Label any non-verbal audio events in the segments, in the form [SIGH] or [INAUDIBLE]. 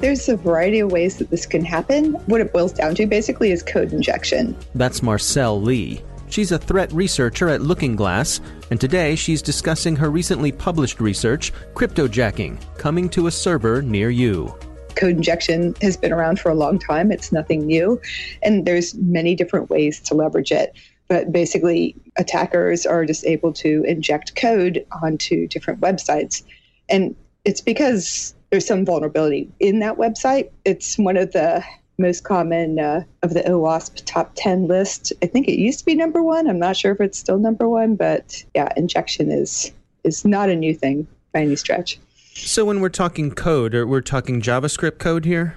There's a variety of ways that this can happen. What it boils down to basically is code injection. That's Marcelle Lee. She's a threat researcher at LookingGlass, and today she's discussing her recently published research, Cryptojacking, coming to a server near you. Code injection has been around for a long time. It's nothing new, and there's many different ways to leverage it. But basically, attackers are just able to inject code onto different websites. And it's because there's some vulnerability in that website. It's one of the most common uh, of the OWASP top 10 list. I think it used to be number one. I'm not sure if it's still number one, but yeah, injection is is not a new thing by any stretch. So when we're talking code, or we're talking JavaScript code here?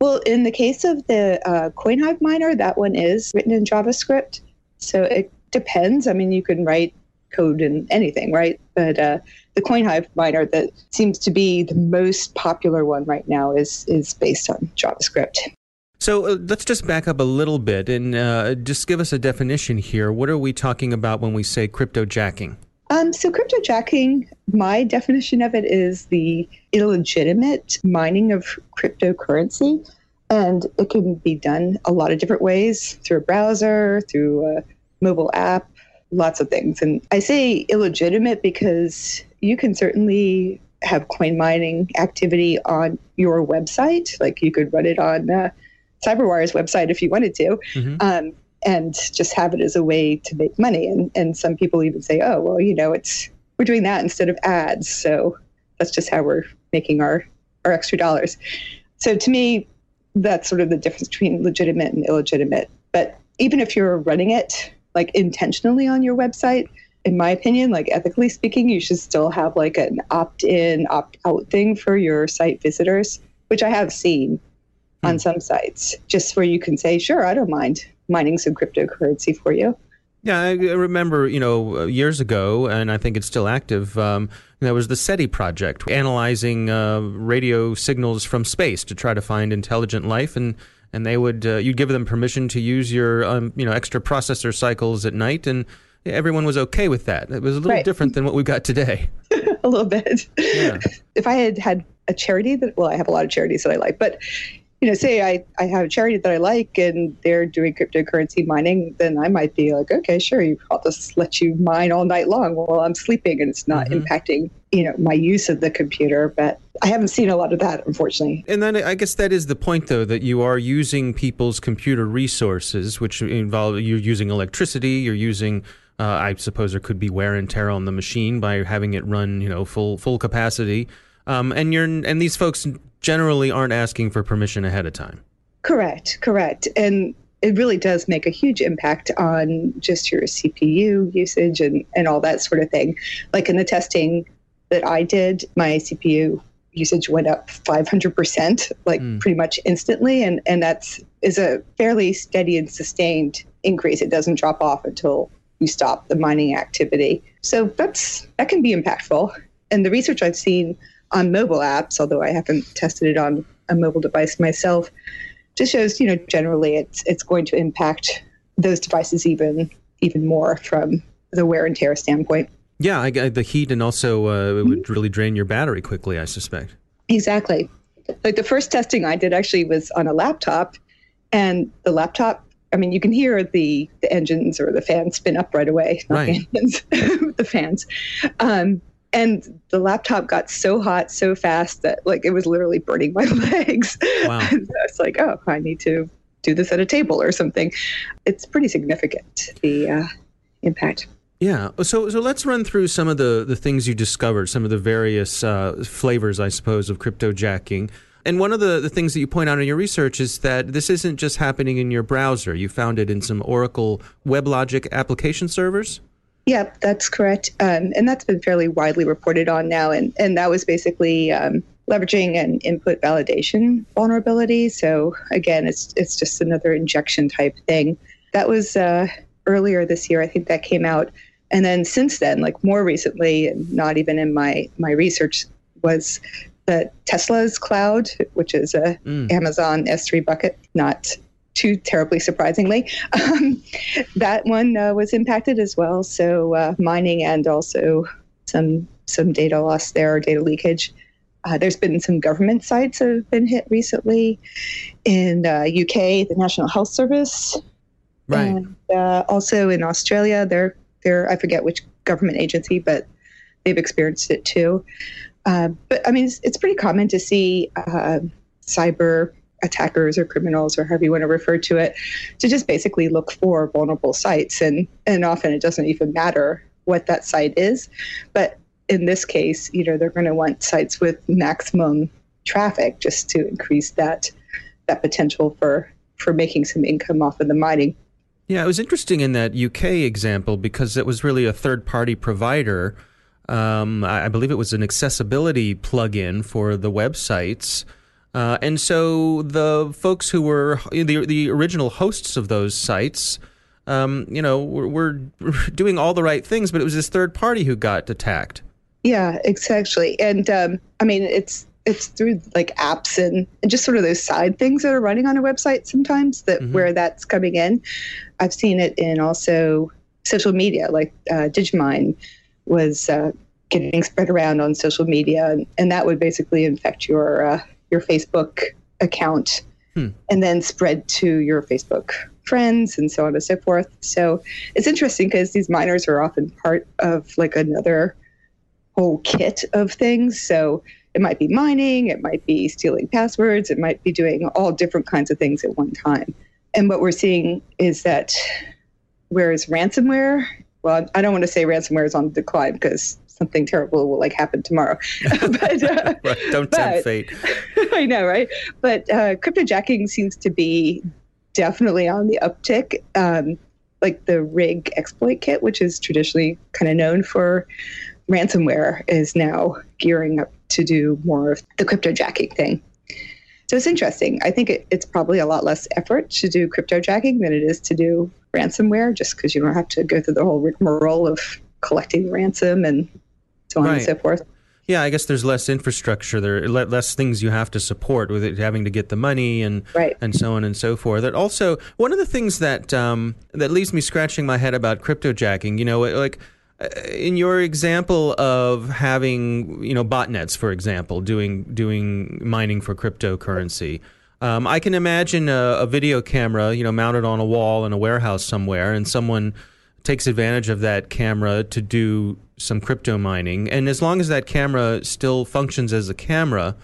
Well, in the case of the uh, CoinHive miner, that one is written in JavaScript. So it depends. I mean, you can write code in anything, right? But uh, the CoinHive miner that seems to be the most popular one right now is is based on JavaScript. So uh, let's just back up a little bit and uh, just give us a definition here. What are we talking about when we say cryptojacking? Um, so cryptojacking, my definition of it is the illegitimate mining of cryptocurrency. And it can be done a lot of different ways through a browser, through a mobile app, lots of things. And I say illegitimate because you can certainly have coin mining activity on your website. Like you could run it on uh, CyberWire's website if you wanted to. Mm-hmm. Um, and just have it as a way to make money. And, and some people even say, oh, well, you know, it's we're doing that instead of ads. So that's just how we're making our, our extra dollars. So to me, that's sort of the difference between legitimate and illegitimate. But even if you're running it like intentionally on your website, in my opinion, like ethically speaking, you should still have like an opt in, opt out thing for your site visitors, which I have seen hmm. on some sites, just where you can say, sure, I don't mind mining some cryptocurrency for you. Yeah, I remember, you know, years ago, and I think it's still active. Um, there was the SETI project, analyzing uh, radio signals from space to try to find intelligent life, and and they would uh, you'd give them permission to use your um, you know extra processor cycles at night, and everyone was okay with that. It was a little right. different than what we've got today. [LAUGHS] a little bit. Yeah. [LAUGHS] If I had had a charity that, well, I have a lot of charities that I like, but you know, say I, I have a charity that I like and they're doing cryptocurrency mining, then I might be like, okay, sure, I'll just let you mine all night long while I'm sleeping and it's not mm-hmm. impacting you know my use of the computer but i haven't seen a lot of that unfortunately. And then i guess that is the point though that you are using people's computer resources which involve you're using electricity you're using uh, i suppose there could be wear and tear on the machine by having it run you know full full capacity. Um, and you're and these folks generally aren't asking for permission ahead of time. Correct correct. And it really does make a huge impact on just your CPU usage and, and all that sort of thing. Like in the testing that I did, my CPU usage went up 500%, like mm. pretty much instantly. And, and that's is a fairly steady and sustained increase. It doesn't drop off until you stop the mining activity. So that's that can be impactful. And the research I've seen on mobile apps, although I haven't tested it on a mobile device myself, just shows, you know, generally it's it's going to impact those devices even even more from the wear and tear standpoint. Yeah, I, the heat and also uh, it would mm-hmm. really drain your battery quickly, I suspect. Exactly. Like the first testing I did actually was on a laptop, and the laptop. I mean, you can hear the, the engines or the fans spin up right away. Not right. the engines, [LAUGHS] the fans. Um, and the laptop got so hot so fast that like it was literally burning my [LAUGHS] legs. Wow. [LAUGHS] and it's like, oh, I need to do this at a table or something. It's pretty significant the uh, impact. Yeah. So so let's run through some of the the things you discovered, some of the various uh, flavors, I suppose, of cryptojacking. And one of the, the things that you point out in your research is that this isn't just happening in your browser. You found it in some Oracle WebLogic application servers. Yeah, that's correct. Um, and that's been fairly widely reported on now. And, and that was basically um, leveraging an input validation vulnerability. So again, it's, it's just another injection type thing. That was uh, earlier this year. I think that came out. And then since then, like more recently, not even in my, my research, was the Tesla's cloud, which is a mm. Amazon S3 bucket, not too terribly surprisingly. Um, that one uh, was impacted as well. So uh, mining and also some some data loss there, data leakage. Uh, there's been some government sites that have been hit recently in UK, uh, the National Health Service, right? And uh, also in Australia, they're they're I forget which government agency, but they've experienced it too. Uh, but I mean, it's, it's, pretty common to see cyber attackers or criminals or however you want to refer to it to just basically look for vulnerable sites. And and often it doesn't even matter what that site is. But in this case you know they're going to want sites with maximum traffic just to increase that that potential for for making some income off of the mining yeah it was interesting in that uk example because it was really a third party provider um, I believe it was an accessibility plugin for the websites uh, and so the folks who were the the original hosts of those sites, um, you know, were, were, [LAUGHS] doing all the right things, but it was this third party who got attacked. Yeah, exactly. And um, I mean, it's it's through like apps and, and just sort of those side things that are running on a website sometimes that mm-hmm. where that's coming in. I've seen it in also social media, like uh, Digimine was uh, getting spread around on social media, and, and that would basically infect your uh, your Facebook account hmm. and then spread to your Facebook friends and so on and so forth. So it's interesting because these miners are often part of like another whole kit of things. So it might be mining, it might be stealing passwords, it might be doing all different kinds of things at one time. And what we're seeing is that whereas ransomware, well, I don't want to say ransomware is on the decline because something terrible will like happen tomorrow. [LAUGHS] but uh, [LAUGHS] right. don't tempt fate. [LAUGHS] I know, right? But uh, cryptojacking seems to be definitely on the uptick. Um, like the Rig exploit kit, which is traditionally kind of known for ransomware, is now gearing up to do more of the cryptojacking thing. So it's interesting. I think it, it's probably a lot less effort to do cryptojacking than it is to do ransomware, just because you don't have to go through the whole rigmarole of collecting ransom and so on right. and so forth. Yeah, I guess there's less infrastructure there, less things you have to support with it having to get the money and right. and so on and so forth. That also one of the things that um, that leaves me scratching my head about cryptojacking. You know, like in your example of having you know botnets, for example, doing doing mining for cryptocurrency. Um, I can imagine a, a video camera, you know, mounted on a wall in a warehouse somewhere, and someone takes advantage of that camera to do some crypto mining, and as long as that camera still functions as a camera,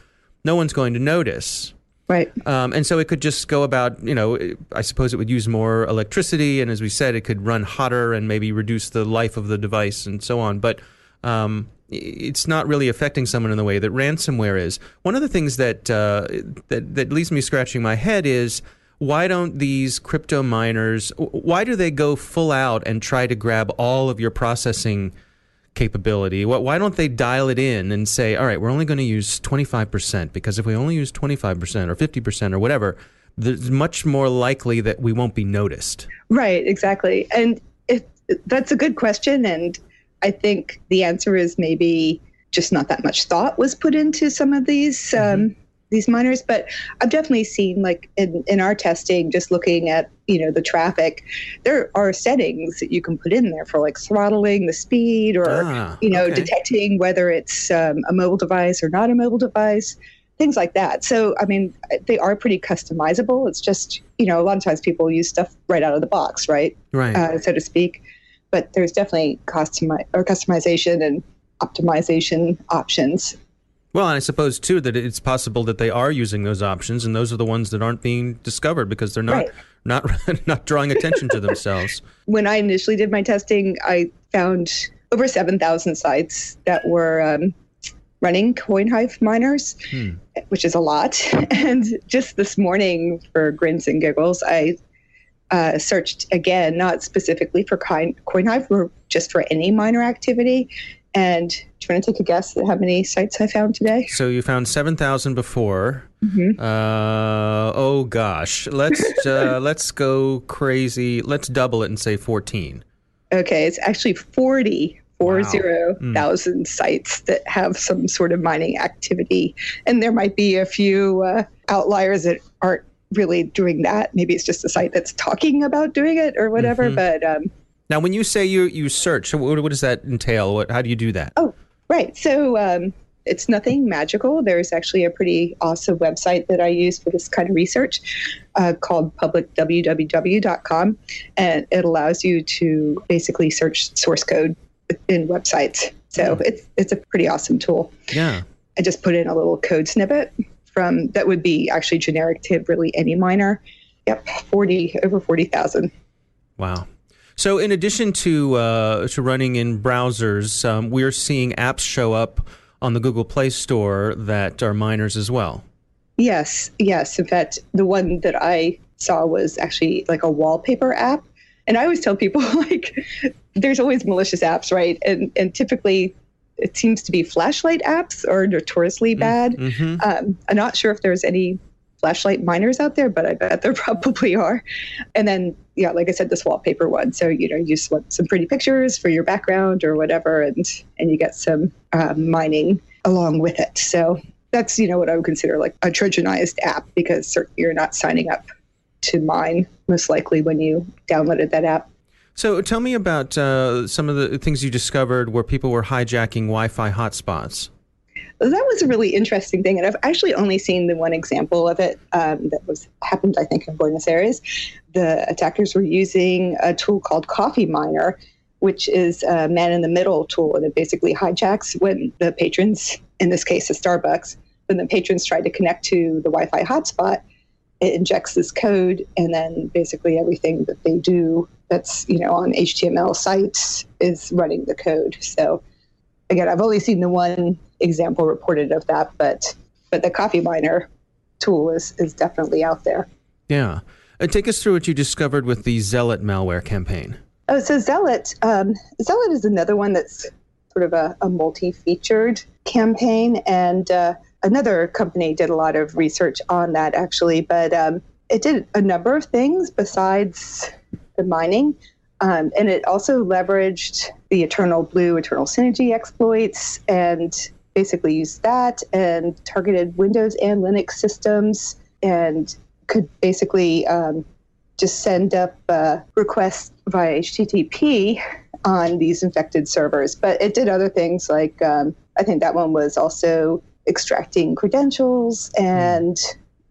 no one's going to notice. Right. Um, and so it could just go about, you know, I suppose it would use more electricity. And as we said, it could run hotter and maybe reduce the life of the device and so on. But um, it's not really affecting someone in the way that ransomware is. One of the things that, uh, that, that leaves me scratching my head is why don't these crypto miners, why do they go full out and try to grab all of your processing capability. Why don't they dial it in and say, all right, we're only going to use 25% because if we only use 25% or 50% or whatever, there's much more likely that we won't be noticed. Right, exactly. And it, that's a good question. And I think the answer is maybe just not that much thought was put into some of these mm-hmm. um, these miners but i've definitely seen like in, in our testing just looking at you know the traffic there are settings that you can put in there for like throttling the speed or ah, you know okay. detecting whether it's um, a mobile device or not a mobile device things like that. So i mean they are pretty customizable. It's just you know a lot of times people use stuff right out of the box right? Right. Uh, so to speak. But there's definitely customi- or customization and optimization options well, and I suppose too that it's possible that they are using those options, and those are the ones that aren't being discovered because they're not right. not [LAUGHS] not drawing attention to themselves. [LAUGHS] When I initially did my testing, I found over seven thousand sites that were um, running CoinHive miners, hmm. which is a lot. [LAUGHS] And just this morning, for grins and giggles, I uh, searched again, not specifically for CoinHive, or just for any miner activity, and do you want to take a guess at how many sites I found today? So you found seven thousand before. Mm-hmm. Uh, oh gosh, let's [LAUGHS] uh, let's go crazy. Let's double it and say fourteen. Okay, it's actually forty four wow. zero thousand mm. sites that have some sort of mining activity, and there might be a few uh, outliers that aren't really doing that. Maybe it's just a site that's talking about doing it or whatever. Mm-hmm. But um, now, when you say you you search, what, what does that entail? What, how do you do that? Oh, right. So um, it's nothing magical. There's actually a pretty awesome website that I use for this kind of research uh, called publicwww.com, and it allows you to basically search source code in websites. So mm. it's it's a pretty awesome tool. Yeah. I just put in a little code snippet from that would be actually generic to really any miner. Yep, forty over forty thousand. Wow. So, in addition to uh, to running in browsers, um, we're seeing apps show up on the Google Play Store that are miners as well. Yes, yes. In fact, the one that I saw was actually like a wallpaper app, and I always tell people [LAUGHS] like, there's always malicious apps, right? And and typically, it seems to be flashlight apps are notoriously mm, bad. Mm-hmm. Um, I'm not sure if there's any flashlight miners out there, but I bet there [LAUGHS] probably are. And then, yeah, like I said, this wallpaper one. So, you know, you just want some pretty pictures for your background or whatever, and, and you get some um, mining along with it. So that's, you know, what I would consider like a Trojanized app because you're not signing up to mine most likely when you downloaded that app. So tell me about uh, some of the things you discovered where people were hijacking Wi Fi hotspots that was a really interesting thing, and I've actually only seen the one example of it um, that was happened, I think, in Buenos Aires. The attackers were using a tool called Coffee Miner, which is a man-in-the-middle tool, and it basically hijacks when the patrons, in this case, a Starbucks, when the patrons try to connect to the Wi-Fi hotspot, it injects this code, and then basically everything that they do that's you know on HTML sites is running the code. So again, I've only seen the one example reported of that, but but the coffee miner tool is is definitely out there. Yeah, and uh, take us through what you discovered with the Zealot malware campaign. Oh, so Zealot, um, Zealot is another one that's sort of a, a multi-featured campaign, and uh, another company did a lot of research on that actually, but um, it did a number of things besides the mining. Um, and it also leveraged the Eternal Blue, Eternal Synergy exploits and basically used that and targeted Windows and Linux systems and could basically um, just send up uh, requests via HTTP on these infected servers. But it did other things like um, I think that one was also extracting credentials and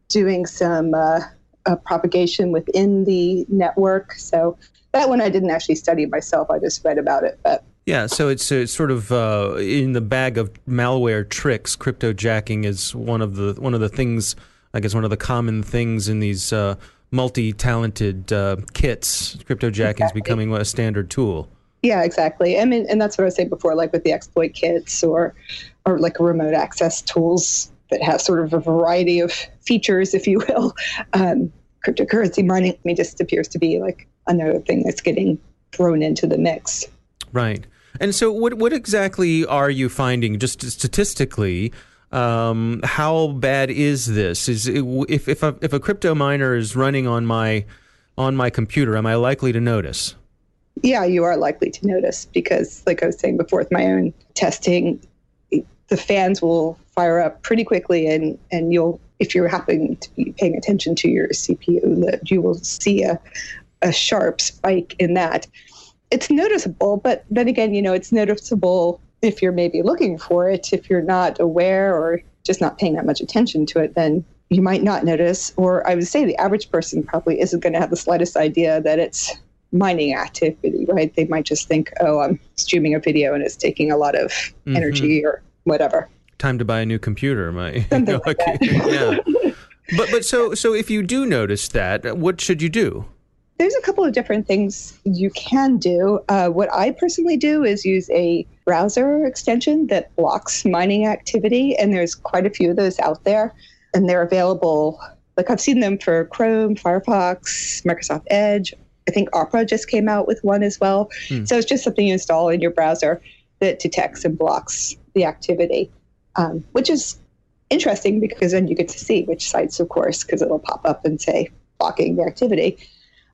doing some uh, uh, propagation within the network. So that one I didn't actually study myself. I just read about it. But Yeah, so it's, it's sort of uh, in the bag of malware tricks. Cryptojacking is one of the one of the things. I guess one of the common things in these uh, multi-talented uh, kits. Cryptojacking exactly. is becoming a standard tool. Yeah, exactly. I mean, and that's what I was saying before, like with the exploit kits or or like remote access tools that have sort of a variety of features, if you will. Um, cryptocurrency mining just appears to be like another thing that's getting thrown into the mix. Right. And so, what what exactly are you finding, just statistically? Um, how bad is this? Is it, if if a, if a crypto miner is running on my on my computer, am I likely to notice? Yeah, you are likely to notice because, like I was saying before, with my own testing, the fans will fire up pretty quickly, and and you'll if you're happening to be paying attention to your CPU load, you will see a a sharp spike in that it's noticeable, but then again, you know, it's noticeable if you're maybe looking for it. If you're not aware or just not paying that much attention to it, then you might not notice. Or I would say the average person probably isn't going to have the slightest idea that it's mining activity, right? They might just think, oh, I'm streaming a video and it's taking a lot of mm-hmm. energy or whatever. Time to buy a new computer, my [LAUGHS] Something like yeah. But but so so if you do notice that, what should you do? there's a couple of different things you can do. Uh, what I personally do is use a browser extension that blocks mining activity, and there's quite a few of those out there, and they're available. Like I've seen them for Chrome, Firefox, Microsoft Edge. I think Opera just came out with one as well. Hmm. So it's just something you install in your browser that detects and blocks the activity, um, which is interesting because then you get to see which sites, of course, because it'll pop up and say blocking the activity.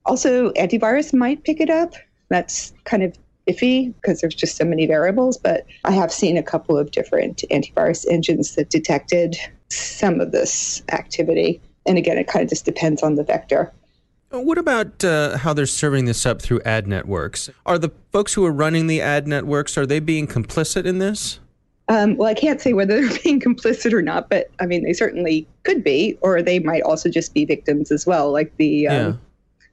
Also, antivirus might pick it up. That's kind of iffy because there's just so many variables, but I have seen a couple of different antivirus engines that detected some of this activity. And again, it kind of just depends on the vector. What about uh, how they're serving this up through ad networks? Are the folks who are running the ad networks are they being complicit in this? Um, well, I can't say whether [LAUGHS] they're being complicit or not, but I mean, they certainly could be, or they might also just be victims as well, like the um,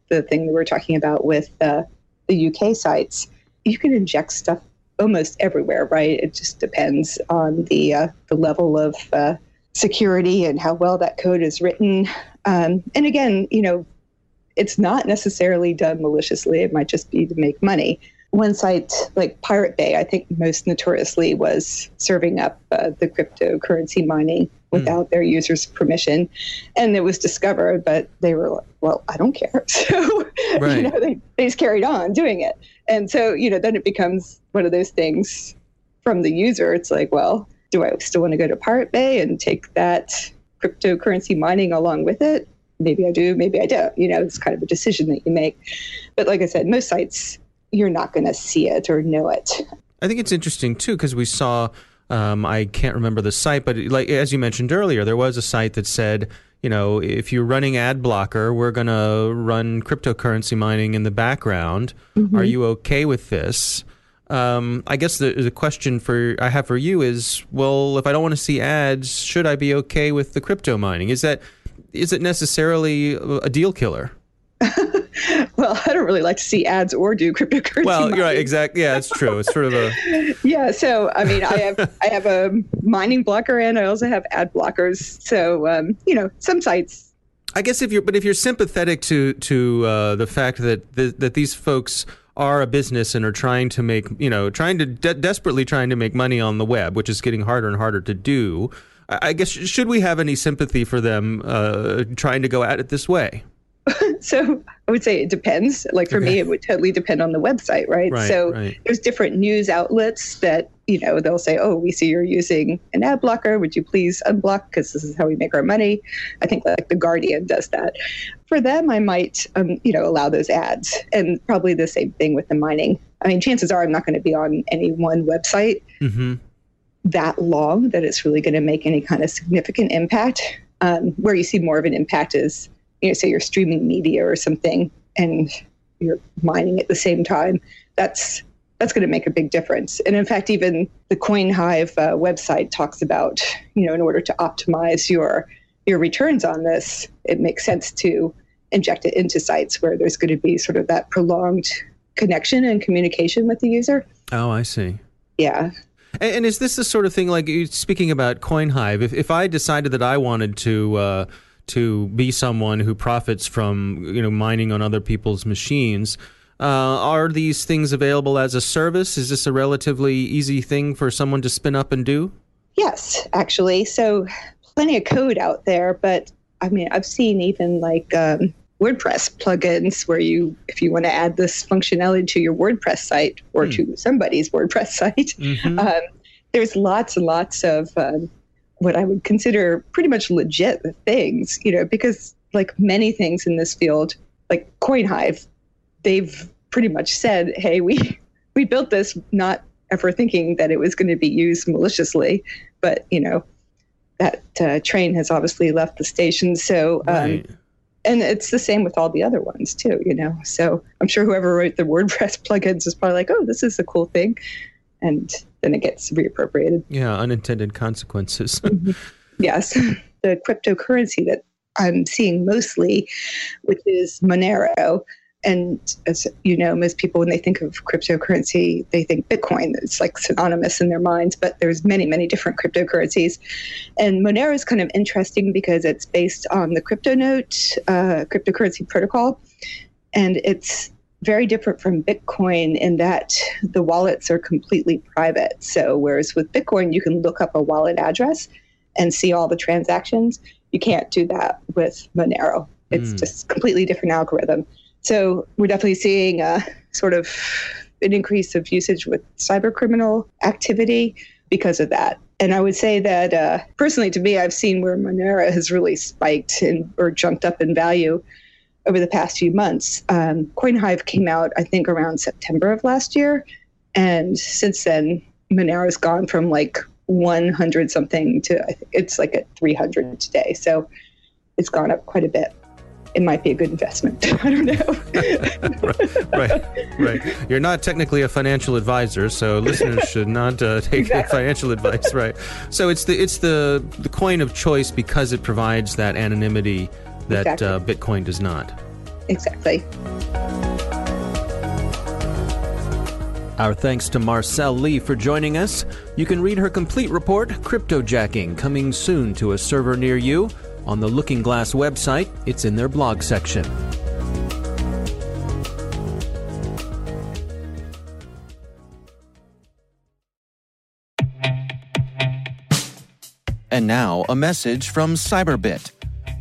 the thing we were talking about with uh, the UK sites, you can inject stuff almost everywhere, right? It just depends on the uh, the level of uh, security and how well that code is written. Um, and again, you know, it's not necessarily done maliciously. It might just be to make money. One site like Pirate Bay, I think most notoriously was serving up uh, the cryptocurrency mining without mm. their users' permission. And it was discovered, but they were like, well, I don't care. [LAUGHS] So, right. you know, they, they just carried on doing it. And so, you know, then it becomes one of those things from the user. It's like, well, do I still want to go to Pirate Bay and take that cryptocurrency mining along with it? Maybe I do, maybe I don't. You know, it's kind of a decision that you make. But like I said, most sites, you're not going to see it or know it. I think it's interesting too because we saw um, I can't remember the site, but like as you mentioned earlier, there was a site that said, you know, if you're running ad blocker, we're going to run cryptocurrency mining in the background. Mm-hmm. Are you okay with this? Um, I guess the, the question for I have for you is, well, if I don't want to see ads, should I be okay with the crypto mining? Is that is it necessarily a deal killer? [LAUGHS] well, [LAUGHS] I don't really like to see ads or do cryptocurrency. Well, mining. you're right. Exactly. Yeah, it's true. It's sort of a. [LAUGHS] yeah. So, I mean, I have I have a mining blocker and I also have ad blockers. So, um, you know, some sites. I guess if you're, but if you're sympathetic to to uh, the fact that the, that these folks are a business and are trying to make, you know, trying to de- desperately trying to make money on the web, which is getting harder and harder to do. I guess should we have any sympathy for them uh, trying to go at it this way? So I would say it depends. Like for okay. me, it would totally depend on the website, right? right so right. there's different news outlets that you know they'll say, "Oh, we see you're using an ad blocker. Would you please unblock? Because this is how we make our money." I think like the Guardian does that. For them, I might um, you know allow those ads, and probably the same thing with the mining. I mean, chances are I'm not going to be on any one website mm-hmm. that long that it's really going to make any kind of significant impact. Um, where you see more of an impact is you know, say you're streaming media or something and you're mining at the same time, that's that's going to make a big difference. And in fact, even the CoinHive uh, website talks about, you know, in order to optimize your your returns on this, it makes sense to inject it into sites where there's going to be sort of that prolonged connection and communication with the user. Oh, I see. Yeah. And, and is this the sort of thing like speaking about CoinHive? If if I decided that I wanted to uh, to be someone who profits from you know mining on other people's machines. Uh, are these things available as a service? Is this a relatively easy thing for someone to spin up and do? Yes, actually. So, plenty of code out there, but I mean, I've seen even like um, WordPress plugins where you, if you want to add this functionality to your WordPress site or hmm. to somebody's WordPress [LAUGHS] site, mm-hmm. um, there's lots and lots of um, what I would consider pretty much legit things, you know, because like many things in this field, like CoinHive, they've pretty much said, "Hey, we [LAUGHS] we built this not ever thinking that it was going to be used maliciously, but you know, that uh, train has obviously left the station. So, um, right. and it's the same with all the other ones too, you know. So I'm sure whoever wrote the [LAUGHS] WordPress plugins is probably like, "Oh, this is a cool thing," and then it gets reappropriated. Yeah, unintended consequences. [LAUGHS] mm-hmm. Yes. [LAUGHS] The cryptocurrency that I'm seeing mostly, which is Monero. And as you know, most people, when they think of cryptocurrency, they think Bitcoin. It's like synonymous in their minds, but there's many, many different cryptocurrencies. And Monero is kind of interesting because it's based on the CryptoNote uh, cryptocurrency protocol. And it's very different from Bitcoin in that the wallets are completely private. So, whereas with Bitcoin, you can look up a wallet address and see all the transactions, you can't do that with Monero. It's mm. just completely different algorithm. So, we're definitely seeing a sort of an increase of usage with cyber criminal activity because of that. And I would say that uh, personally, to me, I've seen where Monero has really spiked and or jumped up in value over the past few months. Um, CoinHive came out, I think, around September of last year. And since then, Monero's gone from like 100 something to it's like at 300 today. So it's gone up quite a bit. It might be a good investment. [LAUGHS] I don't know. [LAUGHS] right, right, right. You're not technically a financial advisor, so listeners [LAUGHS] should not uh, take exactly. financial advice. Right. So it's the it's the the coin of choice because it provides that anonymity that exactly. uh, Bitcoin does not. Exactly. Our thanks to Marcelle Lee for joining us. You can read her complete report, Cryptojacking, coming soon to a server near you on the LookingGlass website. It's in their blog section. And now, a message from Cyberbit.